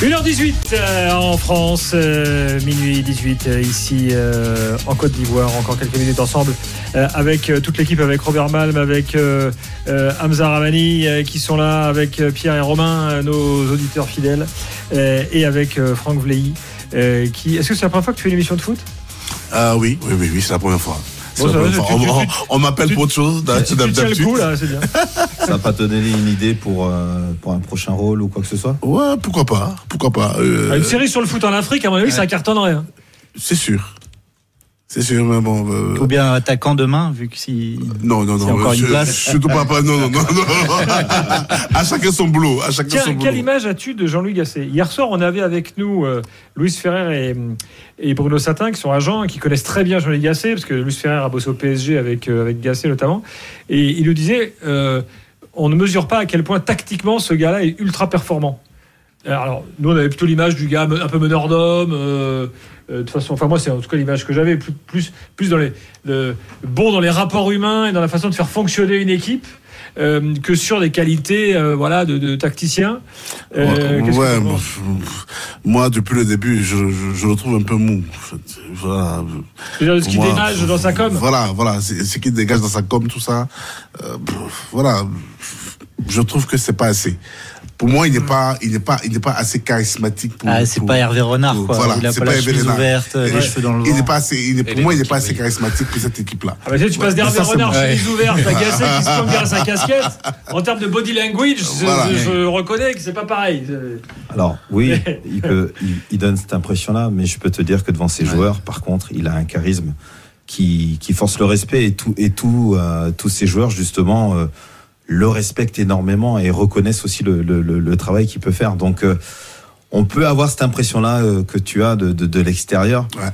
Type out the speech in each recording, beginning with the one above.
1h18 euh, en France, euh, minuit 18 euh, ici en Côte d'Ivoire. Encore quelques minutes ensemble avec toute l'équipe, avec Robert Malm, avec Hamza Ramani qui sont là, avec Pierre et Romain, nos auditeurs fidèles, et avec Franck Vleilly. qui... Est-ce que c'est la première fois que tu fais une émission de foot? Ah oui, oui, oui, oui, c'est la première fois. Bon, ça tu- On- tu- m'appelle tu- pour autre chose Tu tiens le coup là, c'est bien. Ça va pas te donner une idée pour, euh, pour un prochain rôle ou quoi que ce soit? Ouais, pourquoi pas, pourquoi pas. euh, Ah, Une série sur le foot en Afrique, à mon avis, ça cartonnerait. hein. c'est sûr. C'est sûr, mais bon. euh, Ou bien attaquant demain, vu que si. non, non, non. encore une je- place. Surtout pas, pas, non, non, non, non. à chacun son boulot, à chacun son Tiens, boulot. quelle image as-tu de Jean-Louis Gasset? Hier soir, on avait avec nous euh, Louis Ferrer et, et Bruno Satin, qui sont agents qui connaissent très bien Jean-Louis Gasset, parce que Louis Ferrer a bossé au PSG avec, euh, avec Gasset notamment. Et il nous disait euh, on ne mesure pas à quel point tactiquement ce gars-là est ultra performant. Alors, nous, on avait plutôt l'image du gars un peu meneur d'homme. euh, euh, de toute façon, enfin moi, c'est en tout cas l'image que j'avais, plus, plus, plus dans les, le, bon dans les rapports humains et dans la façon de faire fonctionner une équipe. euh, que sur des qualités euh, voilà de, de tacticien. Euh, Ouais, moi, depuis le début, je, je, je le trouve un peu mou. en fait. Voilà. Je veux dire, de ce qui Moi, dénage dans sa com. Voilà, voilà, c'est ce qui dégage dans sa com, tout ça. Euh, voilà, je trouve que c'est pas assez. Pour moi, il n'est pas, il n'est pas, il n'est pas assez charismatique pour. Ah, c'est pour- pas Hervé Renard, pour- quoi. Voilà, il a pas pas la chemise Renard. ouverte, Et- les cheveux dans le Il n'est pas assez, il est, pour moi, il n'est pas assez charismatique pour cette équipe-là. Ah bah, tu sais, tu passes d'Hervé Renard bon. chemise ouverte à Gasset qui se plombe derrière sa casquette. En termes de body language, je, Voilà. je- je reconnais que c'est pas pareil. Alors oui, il, peut, il, il donne cette impression-là, mais je peux te dire que devant ses joueurs, par contre, il a un charisme qui, qui force le respect et tout et tout euh, tous ces joueurs justement euh, le respectent énormément et reconnaissent aussi le, le, le- le travail qu'il peut faire. Donc euh, on peut avoir cette impression-là euh, que tu as de, de, de l'extérieur, Ouais.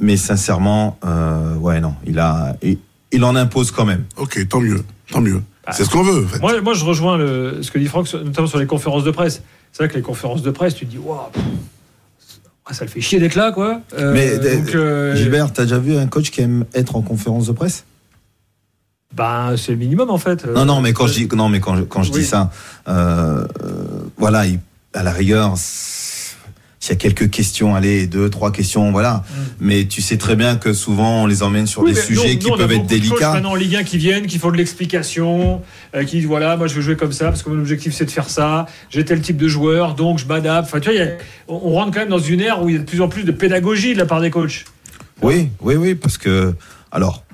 mais sincèrement, euh, ouais non, il a il, il en impose quand même. Ok, tant mieux, tant mieux. C'est ce qu'on veut. En fait. Moi, moi, je rejoins le, ce que dit Franck, sur- notamment sur les conférences de presse. C'est vrai que les conférences de presse, tu te dis, waouh, ça le fait chier d'être là, quoi. Euh, Mais, donc, euh, Gilbert, t'as déjà vu un coach qui aime être en conférence de presse? Bah, c'est le minimum en fait. Non, non, mais quand je dis, non, mais quand je, quand je Oui. dis ça, euh, euh, voilà, il- à la rigueur, s'il y a quelques questions, allez, deux, trois questions, voilà. Mais tu sais très bien que souvent on les emmène sur Mm. Oui, des sujets qui peuvent être beaucoup de coachs délicats. maintenant en Ligue 1 qui viennent, qui font de l'explication, euh, qui disent voilà, moi je veux jouer comme ça parce que mon objectif c'est de faire ça. J'ai tel type de joueur, donc je m'adapte. Enfin, tu vois, il y a- on, on rentre quand même dans une ère où il y a de plus en plus de pédagogie de la part des coachs. Oui, oui, oui, parce que, alors,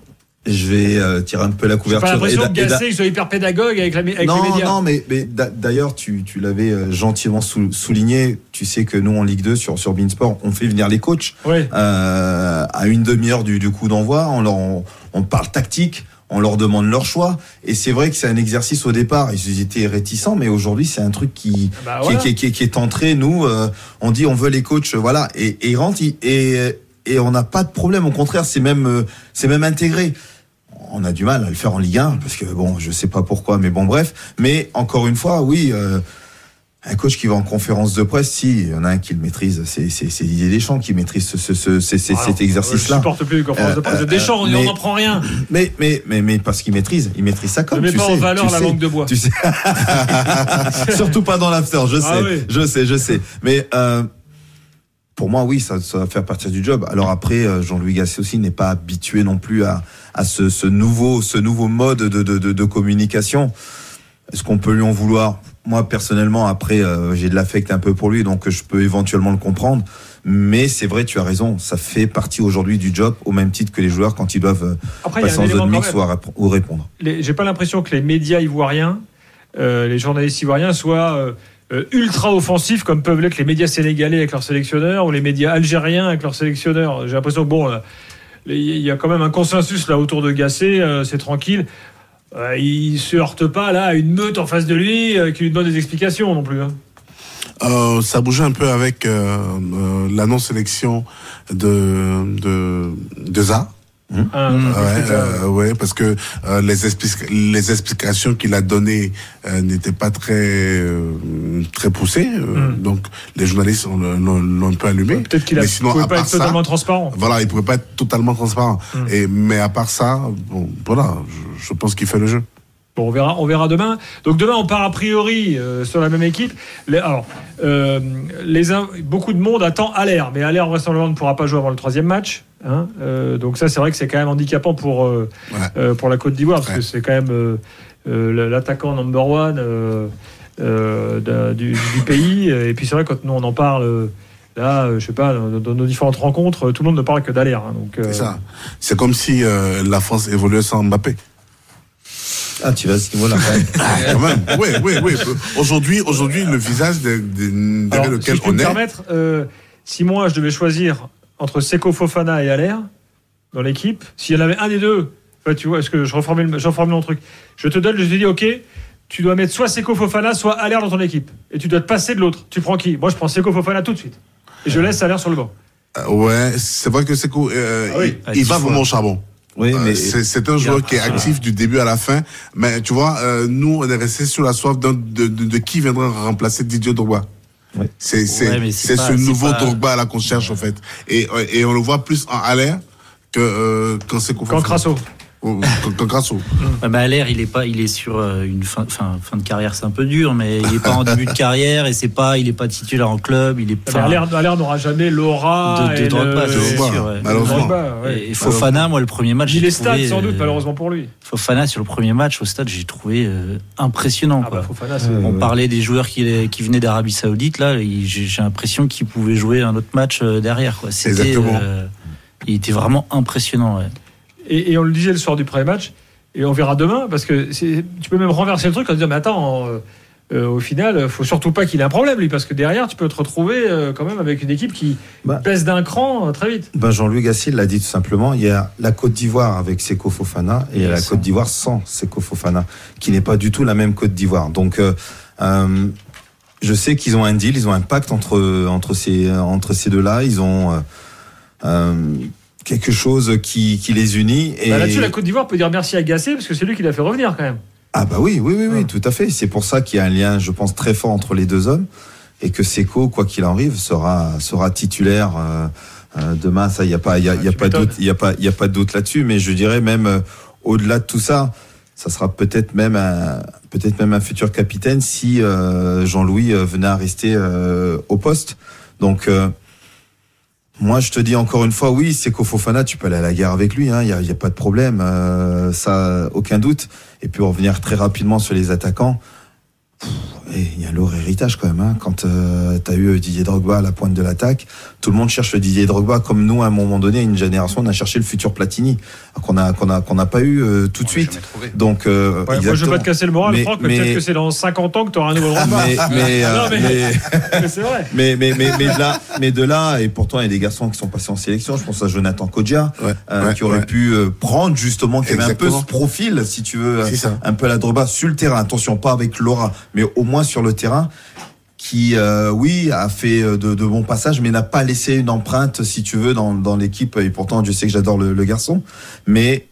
je vais euh, tirer un peu la J'ai pas couverture. l'impression que Gasset soit hyper pédagogue avec, la, avec les non, médias. non, mais, mais d'a- d'ailleurs, tu, tu l'avais euh, gentiment sou- souligné. Tu sais que nous, en Ligue 2, sur, sur Beansport, on fait venir les coachs. Ouais. euh, à une demi-heure du, du coup d'envoi. On, leur, on, on parle tactique, on leur demande leur choix. Et c'est vrai que c'est un exercice au départ. Ils étaient réticents, mais aujourd'hui, c'est un truc qui, Bah, qui, voilà. qui, qui- qui est entré. Nous, euh, on dit on veut les coachs, voilà. Et, et ils rentrent, et, et on n'a pas de problème. Au contraire, c'est même, euh, c'est même intégré. On a du mal à le faire en Ligue 1 parce que bon, je sais pas pourquoi, mais bon, bref. Mais encore une fois, oui. euh, un coach qui va en conférence de presse, si, il y en a un qui le maîtrise, c'est Didier Deschamps qui maîtrise ce, ce, Alors, cet Je exercice-là. supporte plus les conférences de presse de Euh, Deschamps, on- mais- on n'en prend rien. Mais, mais, mais, mais parce qu'il maîtrise, il maîtrise ça Ne comme mets tu pas sais. en valeur la sais, langue de bois. Tu sais. Surtout pas dans l'after, je sais, Ah oui. je sais, je sais. Mais euh, pour moi, oui, ça, ça va faire partie du job. Alors après, euh, Jean-Louis Gasset aussi n'est pas habitué non plus à, à ce, ce nouveau, ce nouveau mode de, de, de, de communication. Est-ce qu'on peut lui en vouloir? Moi, personnellement, après, euh, j'ai de l'affect un peu pour lui, donc je peux éventuellement le comprendre. Mais c'est vrai, tu as raison, ça fait partie aujourd'hui du job, au même titre que les joueurs quand ils doivent euh, Après, passer en zone quand mix même. ou, ou répondre. j'ai pas l'impression que les médias ivoiriens, euh, les journalistes ivoiriens soient euh, ultra offensifs comme peuvent l'être les médias sénégalais avec leurs sélectionneurs ou les médias algériens avec leurs sélectionneurs. J'ai l'impression que bon, les- il y a quand même un consensus là autour de Gasset, euh, c'est tranquille. Euh, il se heurte pas là à une meute en face de lui euh, qui lui donne des explications non plus. hein. Euh, ça bougeait un peu avec euh, euh, la non-sélection de, de, de Hein, Ouais, putain. euh, ouais, parce que euh, les, explica- les explications qu'il a données euh, n'étaient pas très euh, très poussées, euh, Mm. donc les journalistes ont- l'ont l'ont un peu allumé. Peut-être qu'il sinon, pouvait à pas part être totalement ça, transparent. voilà, il pouvait pas être totalement transparent. Mm. Et mais à part ça, bon, voilà, je, je pense qu'il fait le jeu. Bon, on verra, on verra demain. Donc demain, on part a priori euh, sur la même équipe. Les, alors, euh, les, beaucoup de monde attend Allaire, mais Allaire vraisemblablement ne pourra pas jouer avant le troisième match. hein. Euh, donc ça, c'est vrai que c'est quand même handicapant pour Ouais. pour la Côte d'Ivoire parce que c'est quand même l'attaquant number one du, du pays. Et puis c'est vrai quand nous on en parle. Là, je sais pas, dans, nos différentes rencontres, tout le monde ne parle que d'Allaire. hein. donc, C'est ça. C'est comme si la France évoluait sans Mbappé. Ah, tu vas à ce niveau-là. quand même. Quand même. Oui, oui, oui. Aujourd'hui, aujourd'hui, le visage de- de- derrière Alors, lequel si je peux on me est. permettre, euh, si moi je devais choisir entre Seko Fofana et Allaire dans l'équipe, s'il y en avait un des deux, tu vois, est-ce que je reformule, je reformule mon truc? Je te donne, je te dis, ok, tu dois mettre soit Seko Fofana, soit Allaire dans ton équipe. Et tu dois te passer de l'autre. Tu prends qui? Moi je prends Seko Fofana tout de suite. Et je laisse Allaire sur le banc. Euh, Ouais, c'est vrai que cool. Euh, Ah oui. il, il va Ah, vraiment au charbon. Oui, Euh, mais c'est c'est un joueur qui est actif du début à la fin. Mais tu vois, euh, nous, on est resté sur la soif d'un- de, de, de qui viendra remplacer Didier Drogba. Oui. C'est c'est Ouais, c'est pas- ce nouveau pas- Drogba là qu'on cherche en fait. Et, et on le voit plus en l'air que euh, quand c'est Quand Crasso. Bah, Allaire, il est pas, il est sur euh, une fin, fin, fin de carrière, c'est un peu dur, mais il est pas en début de carrière et c'est pas, il est pas titulaire en club, il est enfin, Allaire, n'aura jamais l'aura. De- de ouais. Et Fofana, moi, le premier match, Il est stade sans doute, euh, malheureusement pour lui. Fofana sur le premier match au stade, j'ai trouvé euh, impressionnant. Ah quoi. bah Fofana, c'est. Euh, On parlait des joueurs qui, qui venaient d'Arabie Saoudite, là, j'ai j'ai l'impression qu'ils pouvaient jouer un autre match derrière. Quoi. C'était, Exactement. euh, il était vraiment impressionnant. ouais. Et, et on le disait le soir du premier match, et on verra demain, parce que tu peux même renverser le truc en disant, mais attends, euh, euh, au final, faut surtout pas qu'il ait un problème, lui, parce que derrière, tu peux te retrouver euh, quand même avec une équipe qui Bah. baisse d'un cran euh, très vite. Ben, Jean-Louis Gasset l'a dit tout simplement, il y a la Côte d'Ivoire avec Seko Fofana et la Sans. Côte d'Ivoire sans Seko Fofana, qui n'est pas du tout la même Côte d'Ivoire. Donc, euh, euh, je sais qu'ils ont un deal, ils ont un pacte entre entre ces entre ces deux-là, ils ont euh, euh, quelque chose qui qui les unit. Et Bah, Là-dessus, la Côte d'Ivoire peut dire merci à Gassé, parce que c'est lui qui l'a fait revenir quand même. ah bah oui, oui, oui, oui, Ouais. tout à fait. C'est pour ça qu'il y a un lien, je pense, très fort entre les deux hommes et que Seko, quoi qu'il arrive, sera sera titulaire. euh, euh, demain, ça, il y a pas, il y a, y pas de m'étonnes. doute, il y a pas, il y a pas de doute là-dessus. Mais je dirais même euh, au-delà de tout ça, ça sera peut-être même un, peut-être même un futur capitaine si euh, Jean-Louis venait à rester euh, au poste. Donc euh, moi, je te dis encore une fois, oui, c'est Fofana, tu peux aller à la guerre avec lui, il hein, n'y a, y a pas de problème, euh, ça, aucun doute. Et puis, revenir très rapidement sur les attaquants. Il y a lourd héritage quand même. Hein. Quand tu as eu Didier Drogba à la pointe de l'attaque, tout le monde cherche le Didier Drogba comme nous, à un moment donné, une génération, on a cherché le futur Platini, qu'on a qu'on a qu'on n'a pas eu euh, tout de suite. Donc, euh, Ouais, moi, je veux pas te casser le moral, Mais- Franck, mais, mais- peut-être que c'est dans 50 ans que tu auras un nouveau Drogba. mais, mais, euh, mais- mais- Mais c'est vrai. mais, mais, mais, mais de là, mais de là, et pourtant, il y a des garçons qui sont passés en sélection. Je pense à Jonathan Kodja, Ouais, euh, ouais, qui aurait ouais. pu euh, prendre justement, qui avait un peu ce profil, si tu veux, euh, un peu la Drogba sur le terrain. Attention, pas avec Laura, mais au moins sur le terrain, qui, euh, oui, a fait euh, de, de bons passages, mais n'a pas laissé une empreinte, si tu veux, dans, dans l'équipe. Et pourtant, je sais que j'adore le, le garçon, mais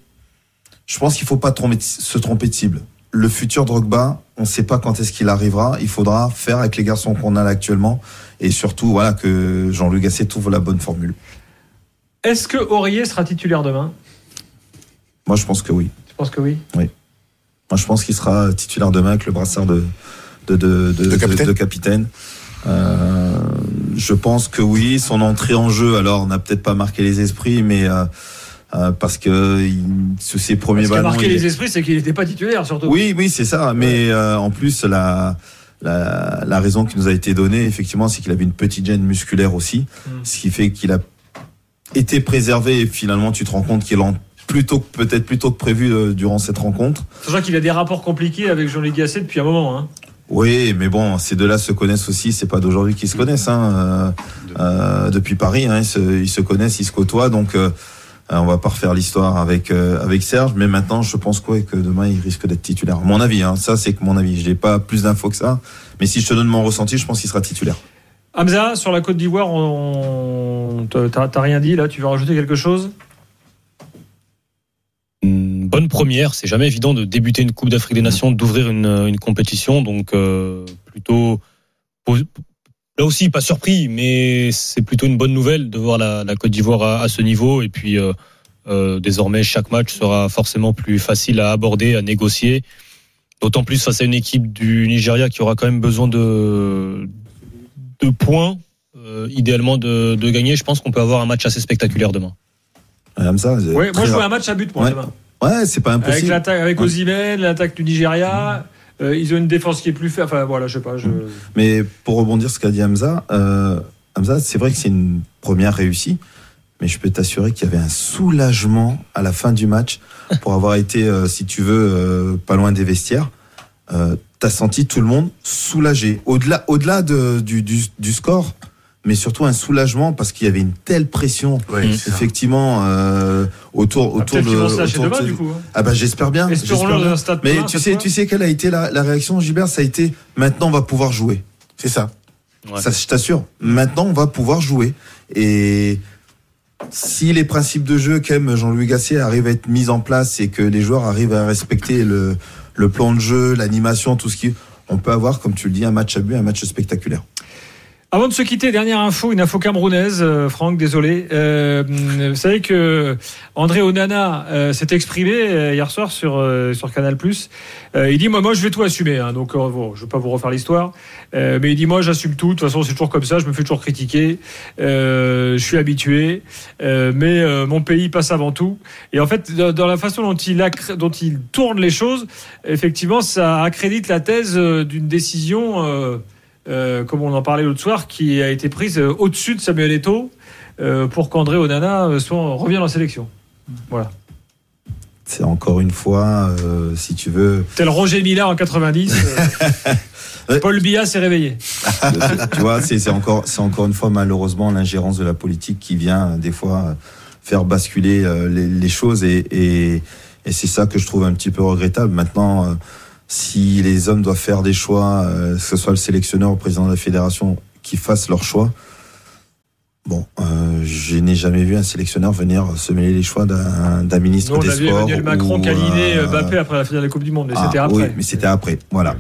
je pense qu'il faut pas tromper se tromper de cible. Le futur Drogba, on ne sait pas quand est-ce qu'il arrivera. Il faudra faire avec les garçons qu'on a là actuellement, et surtout, voilà, que Jean-Luc Gasset trouve la bonne formule. Est-ce que Aurier sera titulaire demain? Moi, je pense que oui. Je pense que oui. Moi, je pense qu'il sera titulaire demain avec le brassard de, de, de, de, De capitaine. de capitaine. Euh, je pense que oui, son entrée en jeu, alors on n'a peut-être pas marqué les esprits, mais euh, euh, parce que il, sur ses premiers Ce qui a ballons, marqué les esprits, c'est qu'il n'était pas titulaire, surtout. oui, oui, c'est ça. Mais euh, en plus, la, la, la raison qui nous a été donnée, effectivement, c'est qu'il avait une petite gêne musculaire aussi, Mm. ce qui fait qu'il a été préservé. Et finalement, tu te rends compte qu'il en plutôt que peut-être plutôt que prévu euh, durant cette rencontre. Sachant qu'il a des rapports compliqués avec Jean-Luc Gasset depuis un moment. Hein. Oui, mais bon, ces deux-là se connaissent aussi. C'est pas d'aujourd'hui qu'ils se connaissent. Hein. Euh, euh, depuis Paris, hein, ils, se, connaissent, ils se côtoient. Donc, euh, euh, on va pas refaire l'histoire avec avec Serge. Mais maintenant, je pense quoi que demain, il risque d'être titulaire. Mon avis, hein, ça c'est que mon avis. Je n'ai pas plus d'infos que ça. Mais si je te donne mon ressenti, je pense qu'il sera titulaire. Hamza, sur la Côte d'Ivoire, on... t'as rien dit là Tu veux rajouter quelque chose? Première. C'est jamais évident de débuter une Coupe d'Afrique des Nations, d'ouvrir une, une compétition. Donc, euh, plutôt. Là aussi, pas surpris, mais c'est plutôt une bonne nouvelle de voir la, la Côte d'Ivoire à, à ce niveau. Et puis, euh, euh, désormais, chaque match sera forcément plus facile à aborder, à négocier. D'autant plus face à une équipe du Nigeria qui aura quand même besoin de, de points, euh, idéalement de, de gagner. Je pense qu'on peut avoir un match assez spectaculaire demain. Ouais, moi, je vois un match à but pour Ouais. demain. Ouais, c'est pas Avec impossible. l'attaque, avec. Osimhen, l'attaque du Nigeria. euh, ils ont une défense qui est plus faite. Enfin, voilà, je sais pas. Je... Mais pour rebondir sur ce qu'a dit Hamza, euh, Hamza, c'est vrai que c'est une première réussie, mais je peux t'assurer qu'il y avait un soulagement à la fin du match pour avoir été, euh, si tu veux, pas loin des vestiaires. T'as senti tout le monde soulagé, au-delà, au-delà de, du, du, du score, mais surtout un soulagement parce qu'il y avait une telle pression, Ouais, effectivement, euh, autour, Ah, autour Peut-être de. qu'ils vont se lâcher autour demain, du coup. hein. Ah bah j'espère bien. Bien. un stade Mais plein, tu sais, tu sais quelle a été la, la réaction, Gilbert? Ça a été maintenant on va pouvoir jouer. C'est ça. Ouais. Ça, je t'assure. Maintenant, on va pouvoir jouer. Et si les principes de jeu qu'aime Jean-Louis Gasset arrivent à être mis en place et que les joueurs arrivent à respecter le, le plan de jeu, l'animation, tout ce qui, on peut avoir, comme tu le dis, un match à but, un match spectaculaire. Avant de se quitter, dernière info, une info camerounaise, euh, Franck, désolé. Euh, vous savez que André Onana euh, s'est exprimé euh, hier soir sur, euh, sur Canal+. Il dit, moi, moi, je vais tout assumer. hein, donc, bon, je ne vais pas vous refaire l'histoire. Mais il dit, moi, j'assume tout. De toute façon, c'est toujours comme ça. Je me fais toujours critiquer. Je suis habitué. Mais mon pays passe avant tout. Et en fait, dans, la façon dont il, dont il tourne les choses, effectivement, ça accrédite la thèse d'une décision... euh, comme on en parlait l'autre soir, qui a été prise euh, au-dessus de Samuel Eto'o euh, pour qu'André Onana euh, soit, revienne en sélection. Voilà. C'est encore une fois, euh, si tu veux, Tel Roger Mila en 90. euh, Ouais. Paul Biya s'est réveillé. tu vois, c'est encore, encore une fois malheureusement l'ingérence de la politique qui vient des fois faire basculer les, les choses et, et, et c'est ça que je trouve un petit peu regrettable. Maintenant, si les hommes doivent faire des choix, euh, que ce soit le sélectionneur ou le président de la fédération, qui fassent leur choix. Bon, euh, je n'ai jamais vu un sélectionneur venir se mêler les choix d'un ministre Nous, on des a vu Sports. Emmanuel Macron ou, câliner euh, Mbappé après la finale de la Coupe du Monde, mais ah, c'était après. Oui, mais c'était après. Voilà.